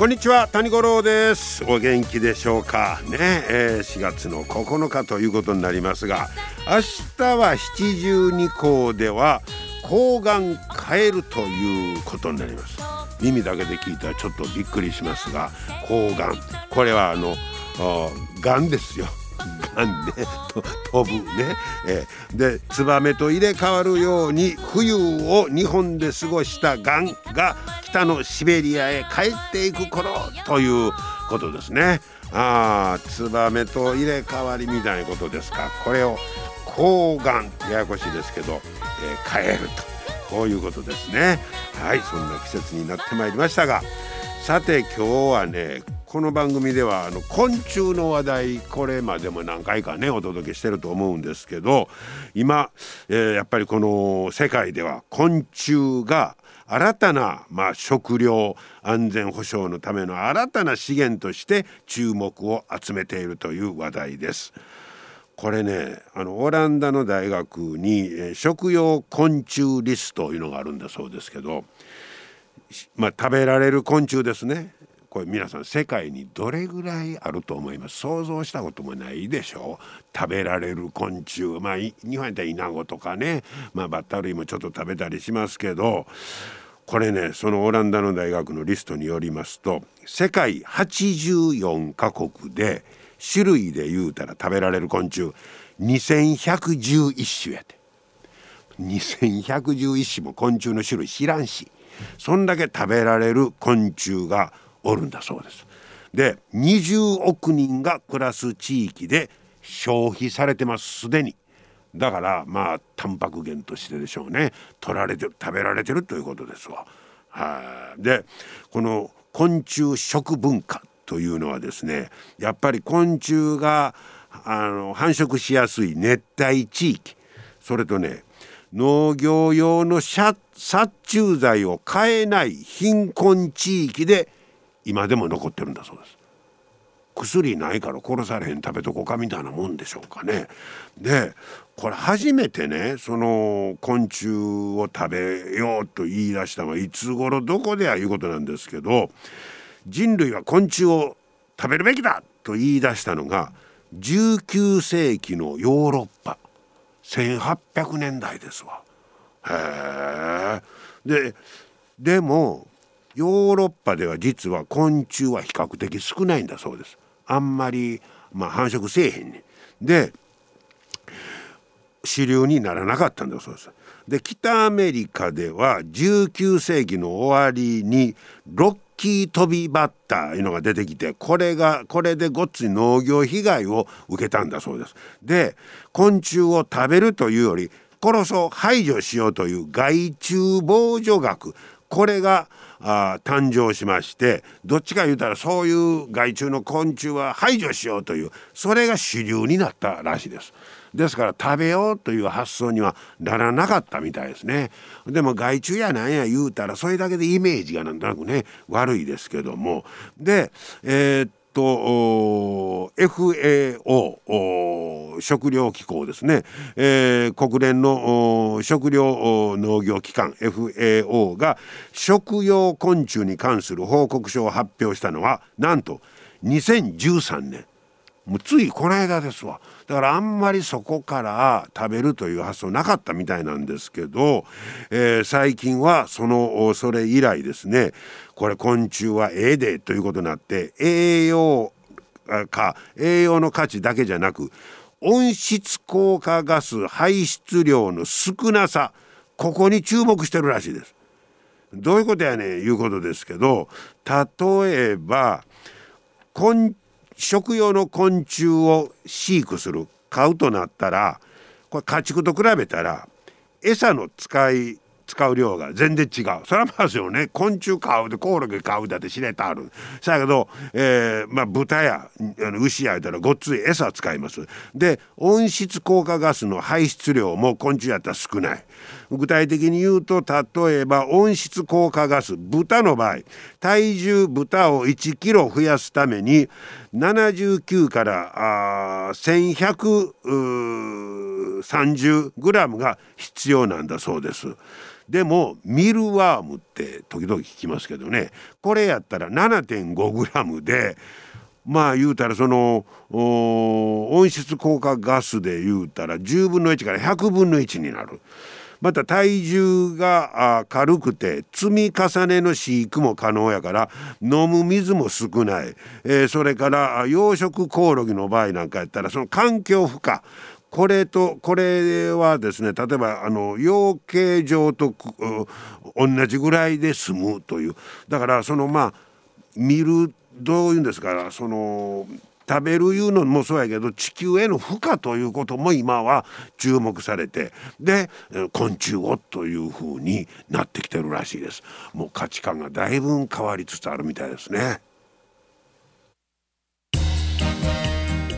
こんにちは谷五郎です。お元気でしょうか？ね、えー、4月の9日ということになりますが明日は七十二校では抗がん変えるということになります。耳だけで聞いたらちょっとびっくりしますが抗がんこれはあのがんですよ。がんで飛ぶね、えー、でツバメと入れ替わるように冬を日本で過ごしたがんが北のシベリアへ帰っていく頃ということですね。ああツバメと入れ替わりみたいなことですか。これを抗がんややこしいですけど、えー、変えるとこういうことですね。はいそんな季節になってまいりましたが。さて今日はねこの番組ではあの昆虫の話題これまでも何回かねお届けしてると思うんですけど今、えー、やっぱりこの世界では昆虫が新たな、まあ、食料安全保障のための新たな資源として注目を集めているという話題です。これねあのオランダの大学に、え食用昆虫リストというのがあるんだそうですけど、まあ、食べられる昆虫ですね。これ皆さん世界にどれぐらいあると思います？想像したこともないでしょう。食べられる昆虫。まあ日本やったらイナゴとかね、まあ、バッタ類もちょっと食べたりしますけどこれねそのオランダの大学のリストによりますと世界84カ国で種類で言うたら食べられる昆虫2111種やて2111種も昆虫の種類知らんしそんだけ食べられる昆虫がおるんだそうです。で20億人が暮らす地域で消費されてますすでに。だからまあタンパク源としてでしょうね取られて食べられてるということですわ。はでこの昆虫食文化というのはですねやっぱり昆虫があの繁殖しやすい熱帯地域それとね農業用の殺虫剤を買えない貧困地域で今でも残ってるんだそうです。薬ないから殺されへん食べとこかみたいなもんでしょうかね。でこれ初めてねその昆虫を食べようと言い出したのはいつ頃どこでやいうことなんですけど人類は昆虫を食べるべきだと言い出したのが19世紀のヨーロッパ1800年代ですわ。へえ。ででもヨーロッパでは実は昆虫は比較的少ないんだそうです。あんまり、まあ、繁殖せえへんねん。で主流にならなかったんだそうです。で北アメリカでは19世紀の終わりにロッキー飛びバッターいうのが出てきてこれがこれでごっつい農業被害を受けたんだそうです。で昆虫を食べるというより殺そう排除しようという害虫防除学これがあ誕生しましてどっちか言うたらそういう害虫の昆虫は排除しようというそれが主流になったらしいです。ですから食べようという発想にはならなかったみたいですね。でも害虫やなんや言うたらそれだけでイメージがなんとなくね悪いですけどもでえー、っと FAO 食糧機構ですね、えー、国連の食糧農業機関 FAO が食用昆虫に関する報告書を発表したのはなんと2013年。もうついこの間ですわ。だからあんまりそこから食べるという発想なかったみたいなんですけど、えー、最近はそのそれ以来ですねこれ昆虫はええでということになって栄養か栄養の価値だけじゃなく温室効果ガス排出量の少なさここに注目してるらしいです。どういうことやねんいうことですけど例えば昆食用の昆虫を飼育する買うとなったらこれ家畜と比べたら餌の使い使う量が全然違う。それはまずよね。昆虫買うでコオロギ買うだって知れてある。さやけど、えー、まあ、豚やあの牛やいたらごっつい餌使います。で温室効果ガスの排出量も昆虫やったら少ない。具体的に言うと例えば温室効果ガス豚の場合体重豚を1キロ増やすために79からあ1130グラムが必要なんだそうです。でもミルワームって時々聞きますけどね。これやったら7.5グラムでまあ言うたらその温室効果ガスで言うたら10分の1から100分の1になる。また体重が軽くて積み重ねの飼育も可能やから飲む水も少ない、えー、それから養殖コオロギの場合なんかやったらその環境負荷。これとこれはですね例えばあの養鶏場と同じぐらいで済むという。だからそのまあ見るどういうんですかその食べるいうのもそうやけど地球への負荷ということも今は注目されてで昆虫をというふうになってきてるらしいです。もう価値観がだいぶ変わりつつあるみたいですね。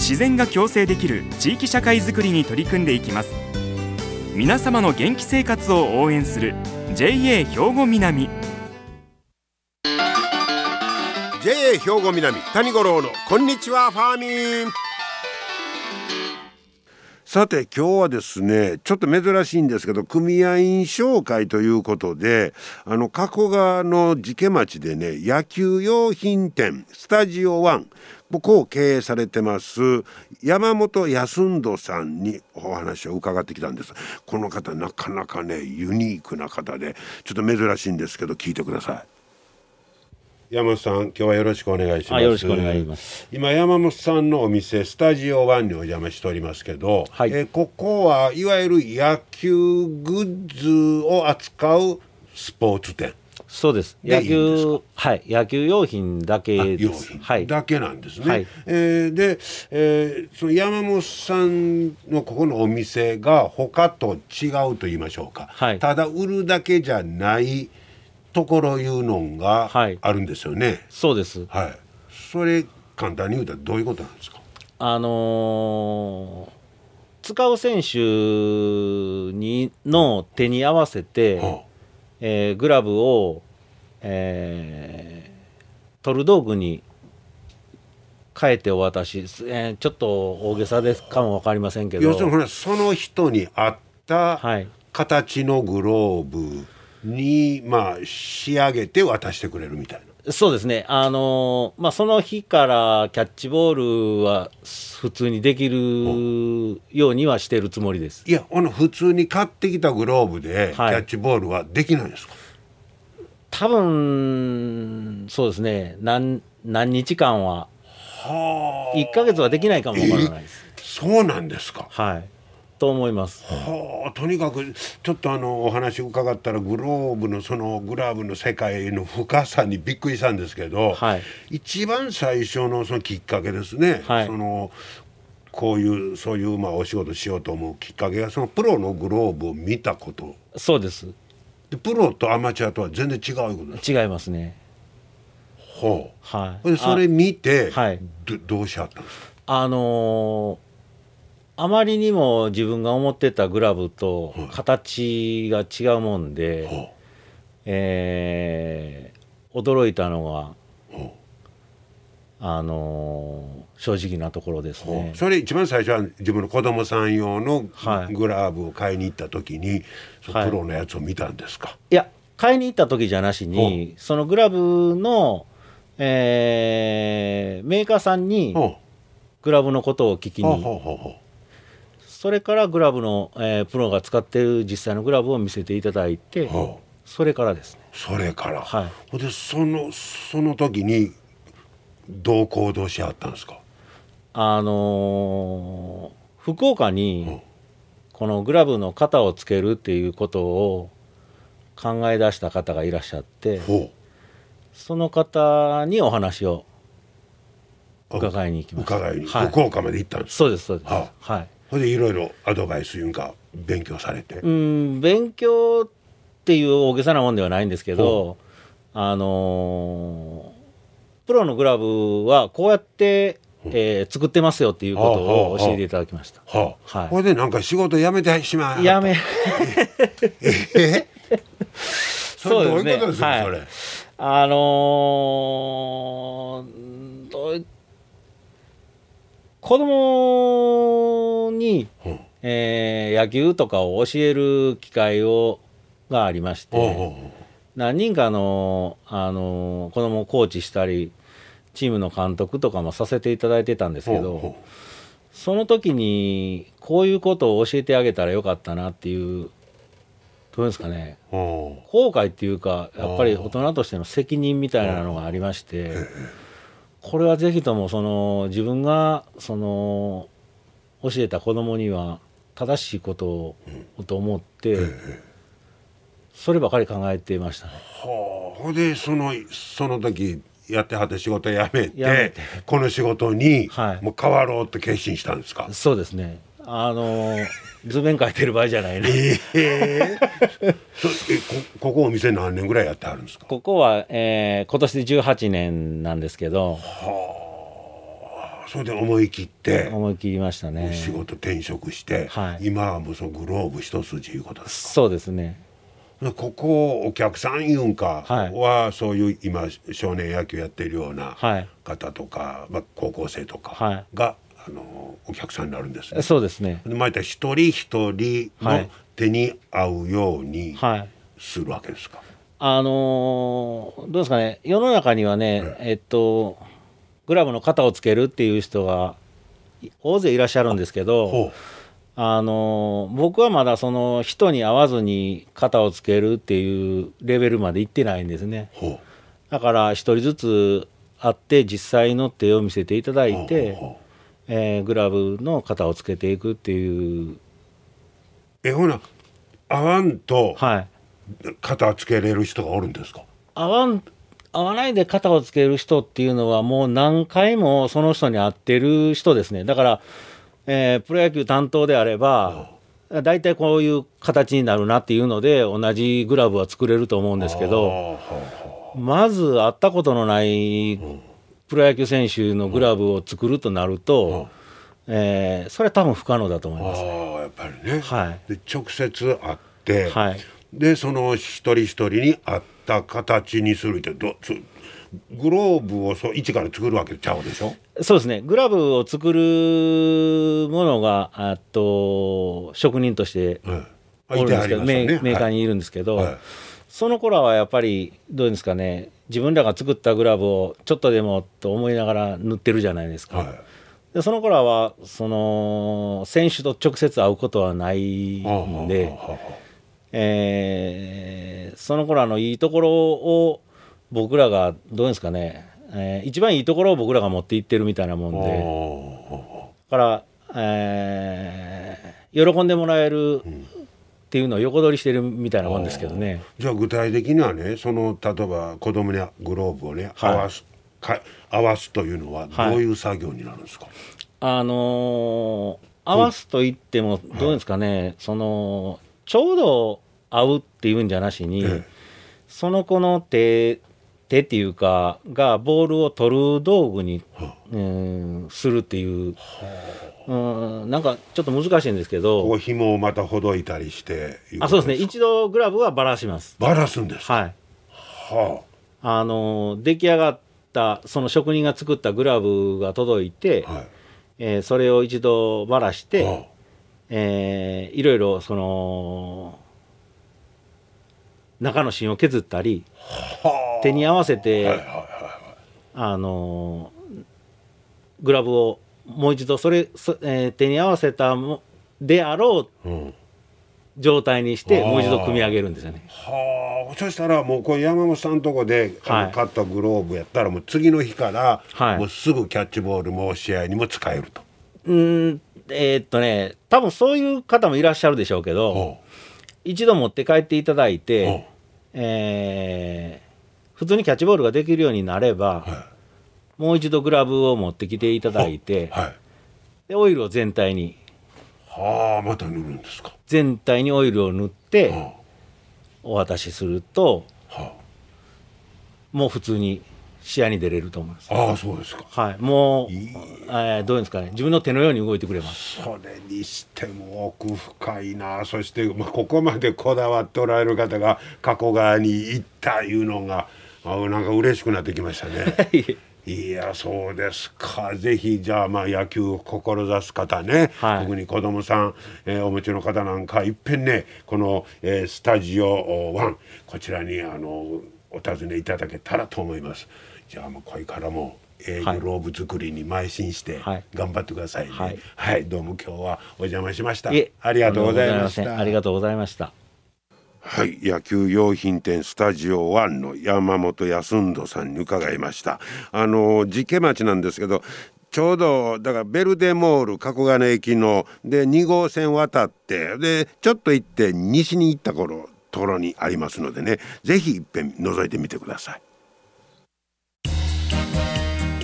自然が共生できる地域社会づくりに取り組んでいきます。皆様の元気生活を応援する JA 兵庫南。JA 兵庫南谷五郎のこんにちはファーミン。さて今日はですねちょっと珍しいんですけど組合員紹介ということであの加古川の寺家町でね野球用品店スタジオワンここを経営されてます山本康人さんにお話を伺ってきたんです。この方なかなかねユニークな方でちょっと珍しいんですけど聞いてください。山本さん今日はよろしくお願いします。よろしくお願いします。今山本さんのお店スタジオワンにお邪魔しておりますけど、はい、えここはいわゆる野球グッズを扱うスポーツ店そうです。野球はい。野球用品だけです、はい、だけなんですね、はい、えー、で、えー、その山本さんのここのお店が他と違うと言いましょうか、はい、ただ売るだけじゃないところいうのがあるんですよね。はい、そうです。はい。それ簡単に言うとどういうことなんですか？あのー、使う選手にの手に合わせて、はあ、えー、グラブを、えー、取る道具に変えてお渡し、えー、ちょっと大げさですかも分かりませんけど。要するにその人に合った形のグローブ、はいに、まあ、仕上げて渡してくれるみたいな。そうですね、あのまあ、その日からキャッチボールは普通にできるようにはしてるつもりです。いやあの普通に買ってきたグローブでキャッチボールはできないんですか、はい、多分そうですね。何何日間は。は1か月はできないかもわからないです、そうなんですか？はいと思います。はあ、とにかくちょっとあのお話伺ったらグローブのそのグラブの世界の深さにびっくりしたんですけど、はい、一番最初のそのきっかけですね。はい、そのこういうそういうまあお仕事しようと思うきっかけがそのプロのグローブを見たこと。そうです。でプロとアマチュアとは全然違うことです。違いますね。ほう。はい。それ見て、はい、どどうしはったんですか？あのーあまりにも自分が思ってたグラブと形が違うもんで、はい、えー、驚いたのが、あのー、正直なところですね。それ一番最初は自分の子供さん用のグラブを買いに行った時に、はい、プロのやつを見たんですか、いや買いに行った時じゃなしにそのグラブの、えー、メーカーさんにグラブのことを聞きにそれからグラブの、えー、プロが使ってる実際のグラブを見せていただいて、はあ、それからですね。それから、はい。でそのその時にどう行動しはったんですか？あのー福岡うん。にこのグラブの型をつけるっていうことを考え出した方がいらっしゃってほその方にお話をう伺いに行きました。伺いに、はい。福岡まで行ったんですそうですそうです。ははいほんでいろいろアドバイスいうんか勉強されて、うん勉強っていう大げさなもんではないんですけどあのープロのグラブはこうやって、えー作ってますよっていうことを教えていただきました。はあ。はい。ほれでなんか仕事辞めてしまうやめ。え？それどういうことですか、そうですねはい。それ？あのー子供に、うん。えー野球とかを教える機会をがありまして、何人かの、あの子供をコーチしたりチームの監督とかもさせていただいてたんですうけど、その時にこういうことを教えてあげたらよかったなっていうどうですかね。後悔っていうかやっぱり大人としての責任みたいなのがありましてこれはぜひともその自分がその教えた子供には正しいことをと思ってそればかり考えていましたね。はあ。ほんでそのその時やってはった仕事辞めて辞めて。この仕事にはい。もう変わろうって決心したんですか、そうですねあの図面描いてる場合じゃないねええそえこここお店何年ぐらいやってはるんですか？ここは、えー今年で18年なんですけど。それで思い切って。思い切りましたね。仕事転職して、はい。今はもうそのグローブ一筋いうことですそうですね。かここお客さんいうんかはい。はそういう今少年野球やってるようなはい。方とか、まあ、高校生とかはい。が、あのお客さんになるんですね。そうですね。でまた一人一人のはい。手に合うようにはい。するわけですか？あのーどうですかね。世の中にはね、えっとグラブの肩をつけるっていう人がい大勢いらっしゃるんですけどほあのー僕はまだその人に合わずに肩をつけるっていうレベルまで行ってないんですね。だから一人ずつ会って実際の手を見せていただいほうて、ほうえーグラブの肩をつけていくっていう。えほな合わんとはい。肩つけれる人がおるんですか？合わん合わないで肩をつける人っていうのはもう何回もその人に会ってる人ですね。だから、えープロ野球担当であれば大体こういう形になるなっていうので同じグラブは作れると思うんですけどまず会ったことのないプロ野球選手のグラブを作るとなると、えーそれは多分不可能だと思いあます。あやっぱりね。はい。で直接会って、はい。でその一人一人に合った形にするってどつグローブをそう一から作るわけちゃうでしょ？そうですね。グラブを作るものがあと職人としておるんですけど、いてはりますよね。メーメーカーにいるんですけど、はいその頃はやっぱりどうですかね自分らが作ったグラブをちょっとでもと思いながら塗ってるじゃないですか、はい。でその頃はその選手と直接会うことはないはあはあので、えーその頃あのいいところを僕らがどうですかね、えー一番いいところを僕らが持っていってるみたいなもんあでだから、えー喜んでもらえるっていうのを横取りしてるみたいなもんですけどね。じゃあ具体的にはねその例えば子供にグローブをね、はい。合わすか合わすというのはどはい。ういう作業になるんですか、あのー合わすと言ってもどうですかね、そのちょうど合うっていうんじゃなしに、ええ。その子の手手っていうかがボールを取る道具に、はうんするっていう、うん、なんかちょっと難しいんですけこうど紐をまたほどいたりしていあそうですね。か一度グラブはバラします。バラすんですか、はい。はあ。のー出来上がったその職人が作ったグラブが届いて、あはい。えーそれを一度バラして、はえーいろいろその中の芯を削ったり手に合わせて、あのーグラブをもう一度それ、そえー手に合わせたもであろう状態にしてもう一度組み上げるんですよね。はあ。そしたらもうこれ山本さんとこで、はい。買ったグローブやったらもう次の日から、はい。もうすぐキャッチボールも試合にも使えると。うーんえーっとね多分そういう方もいらっしゃるでしょうけどほ一度持って帰っていただいて、えー普通にキャッチボールができるようになれば、はもう一度グラブを持ってきていただいて、はい。でオイルを全体にはあまた塗るんですか。全体にオイルを塗ってはお渡しするとあはもう普通に試合に出れると思います。あああそうですか。はい、もう、いいえーどうですかね自分の手のように動いてくれます。それにしても奥深いなそして、まあ、ここまでこだわっておられる方が加古川に行ったいうのがあなんか嬉しくなってきましたね。いやそうですか。ぜひじゃあまあ野球を志す方ね、はい。特に子供さん、えーお持ちの方なんかいっぺんねこの、えースタジオ1こちらにあのお尋ねいただけたらと思います。じゃあもうこれからもえーローブ作りに邁進してはい。頑張ってくださいね。はい。はい、どうも今日はお邪魔しました。ありがとうございましとんでもございせん。ありたがとうございました。はい、野球用品店スタジオ1の山本康人さんに伺いました。あの寺家町なんですけど、ちょうどだからベルデモール加古金駅ので2号線渡ってでちょっと行って西に行った頃ところにありますのでね、ぜひいっぺん覗いてみてください。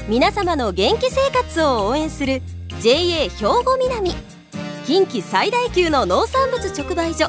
皆様の元気生活を応援する JA 兵庫南近畿最大級の農産物直売所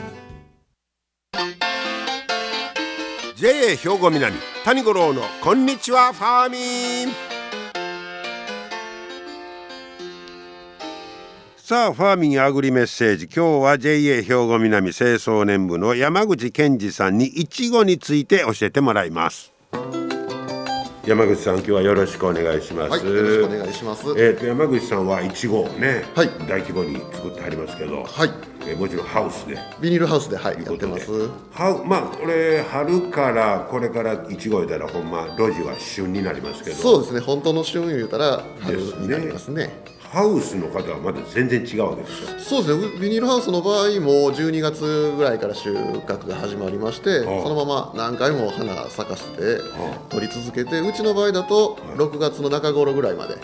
JA 兵庫南谷五郎のこんにちはファーミン。さあファーミンアグリメッセージ。今日は JA 兵庫南清掃年部の山口健二さんにいちごについて教えてもらいます。山口さん今日はよろしくお願いします、はい、よろしくお願いします。えー、と山口さんはいちごをね、はい。大規模に作ってありますけど、はい、えーもちろんハウスで。ビニールハウスで、はい、やってます。はまあこれ春からこれからいちご言うたらほんま路地は旬になりますけど。そうですね、本当の旬言うたら春になりますね。ハウスの方はまだ全然違うわけですよそうですね、ビニールハウスの場合も12月ぐらいから収穫が始まりまして、はあ。そのまま何回も花咲かせては取り続けて、うちの場合だと6月の中頃ぐらいまでは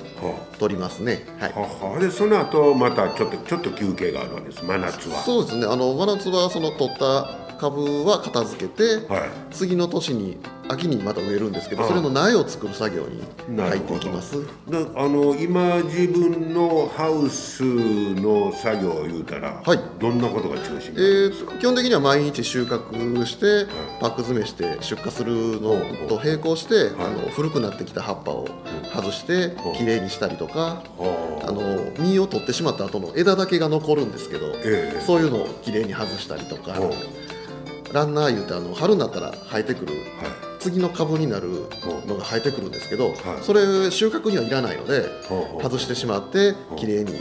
取りますね。はい。あ、。はは。でその後またちょっとちょっと休憩があるわけです。真夏は。そうですね、あの真夏はその取った株は片付けて、はい。次の年に秋にまた植えるんですけど、それの苗を作る作業に入っていきます。であの今自分のハウスの作業を言うたら、はい。どんなことが中心えー基本的には毎日収穫してパック詰めして出荷するのと並行してあの古くなってきた葉っぱを外してきれいにしたりとかはあの実を取ってしまった後の枝だけが残るんですけどええ。そういうのをきれいに外したりとかランナー言うてあの春になったら生えてくるは次の株になるのが生えてくるんですけどはい。それ収穫にはいらないので外してしまってきれいに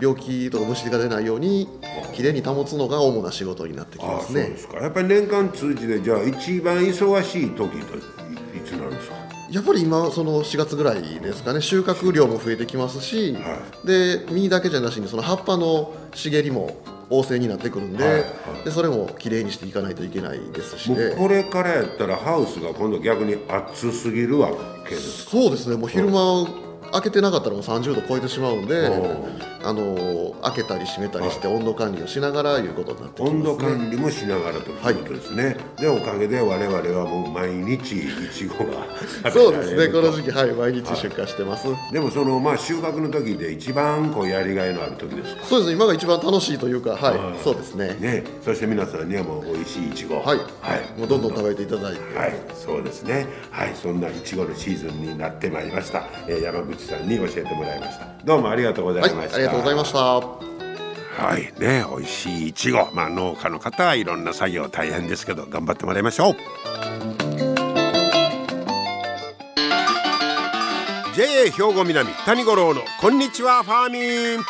病気とか虫が出ないようにきれいに保つのが主な仕事になってきますね。すか。やっぱり年間通じてじゃあ一番忙しい時といいつなんですか？やっぱり今その4月ぐらいですかね収穫量も増えてきますし、はで実だけじゃなしにその葉っぱの茂りも旺盛になってくるんで,、はい。はいでそれもきれいにしていかないといけないですしね。これからやったらハウスが今度逆に暑すぎるわけですそうですね。もう昼間開けてなかったらもう30度超えてしまうんで、おあの開けたり閉めたりして温度管理をしながらいうことになってきますね。温度管理もしながらということですね、でおかげで我々はもう毎日いちごがそうですね。この時期期はい。毎日出荷してます、でもそのまあ収穫の時で一番こうやりがいのある時ですか？そうですね。今が一番楽しいというかはい、はい。そうですね。ね。そして皆さんにはもう美味しいいちごはい、はい。もうどんどん食べていただいて、はい、そうですね。はい、そんないちごのシーズンになってまいりました。えー山口さんに教えてもらいました。どうもありがとうございはいました。ありがとうございました。ははい。ね美味しいいちごまあ農家の方はいろんな作業大変ですけど頑張ってもらいましょう。JA 兵庫南谷五郎のこんにちはファーミン。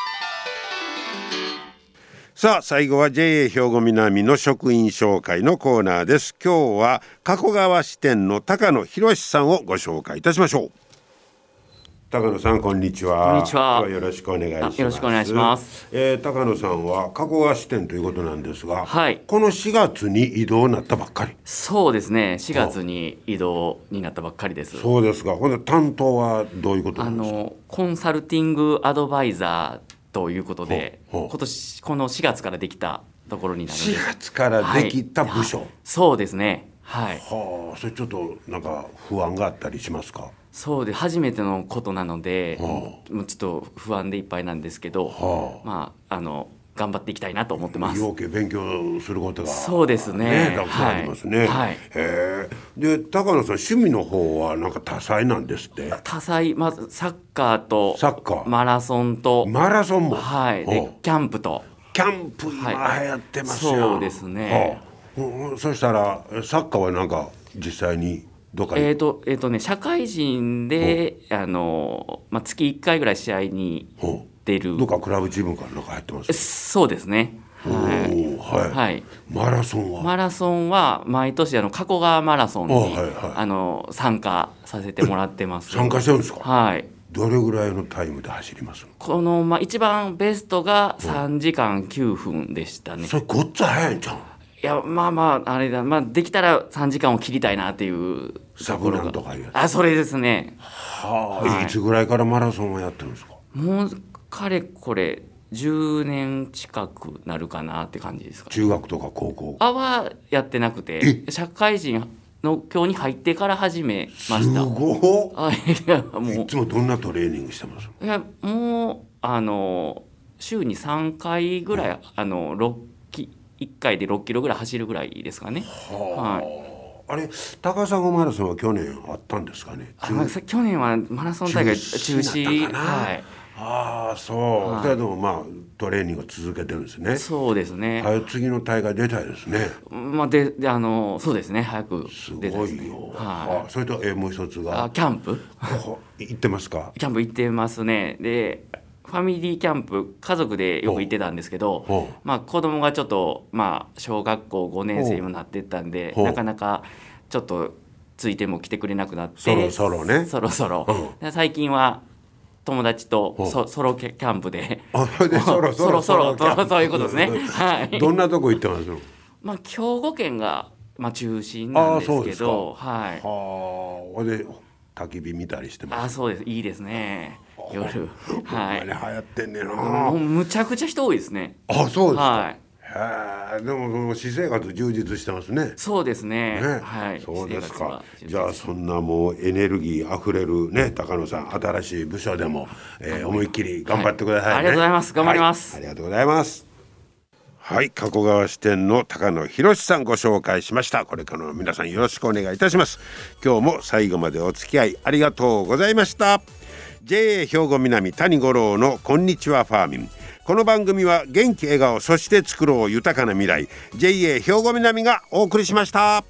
さあ最後は JA 兵庫南の職員紹介のコーナーです。今日は加古川支店の高野博さんをご紹介いたしましょう。高野さんこんにちは。こんにちはよろしくお願いします。よろしくお願いします。えー、高野さんは加古川支店ということなんですが、はいこの4月に異動になったばっかり。そうですね4月に移動になったばっかりですそうですか。ほんで担当はどういうことなあんですか？のコンサルティングアドバイザーということで今年この4月からできたところになるんで4月からできた部署。はいそうですねはい。はあ、それちょっとなんか不安があったりしますか？そうで初めてのことなので、はもうちょっと不安でいっぱいなんですけど、はまああの頑張っていきたいなと思ってます。要件勉強することが、そうですね。たくさんありますね。はい。はい。へえ。で高野さん趣味の方はなんか多彩なんですって？多彩。まずサッカーとサッカー。マラソンと、マラソンも。はい。でキャンプと。キャンプ今はい。流行ってますよ、そうですねそしたらサッカーはなんか実際にどっかに、えーとえーとね、社会人で、あのまあ、月1回ぐらい試合にほ出る。うどっかクラブチームかなんか入ってます？そうですね、はい。はい、はい、マラソンは、マラソンは毎年あの加古川マラソンに、あはいはい。あの参加させてもらってます。参加してるんですか、はい。どれぐらいのタイムで走りますこの、まあ、一番ベストが3時間9分でしたね、それごっつ早いんじゃんいやまあまああれだ、まあ、できたら3時間を切りたいなっていうとサブなんころが。とかいうあそれですね。はあ、はい。い、つぐらいからマラソンをやってるんですか？もうかれこれ10年近くなるかなって感じですか中学とか高校。あはやってなくて社会人の今日に入ってから始めましすたごあい。やもいいつもどんなトレーニングしてます？ういやもうあの週に3回ぐらい、あの6キ1回で6キロぐらい走るぐらいですかね。はい。あれ高砂マラソンは去年あったんですかね？去年はマラソン大会中中止にな止ったかな？はい。ああそう、はい。それでもまあトレーニングを続けてるんですね。そうですね、はい次の大会出たいですね。まあでであのそうですね。早くす出たいですね。ごいよ、はあそれとえもう一つい、あがキャンプ？こ行ってますか？キャンプ行ってますね。でファミリーキャンプ家族でよく行ってたんですけどまあ子供がちょっとまあ小学校5年生にもなってったんでなかなかちょっとついても来てくれなくなって。そろそろね。そろそろ。最近は友達とソソロキャンプで。あそれでそろそろそろそろそういうことですね。はい。どんなとこ行ってます？のまあ兵庫県がまあ中心なんですけどはい。はあで焚き火見たりしてます。あそうです。いいですね。夜。はい。流行ってんねんな、むちゃくちゃ人多いですね。あそうですか、はい。でもその私生活充実してますね。そうですね。ね、はい。そうですか。じゃあそんなもうエネルギーあふれるね高野さん新しい部署でも、えー思いっきり頑張ってくださいね、はい。ありがとうございます。頑張ります。はい。ありがとうございますはい加古川支店の高野博さんご紹介しました。これからも皆さんよろしくお願いいたします。今日も最後までお付き合いありがとうございました。JA 兵庫南谷五郎のこんにちはファーミン。この番組は元気笑顔そして作ろう豊かな未来。JA 兵庫南がお送りしました。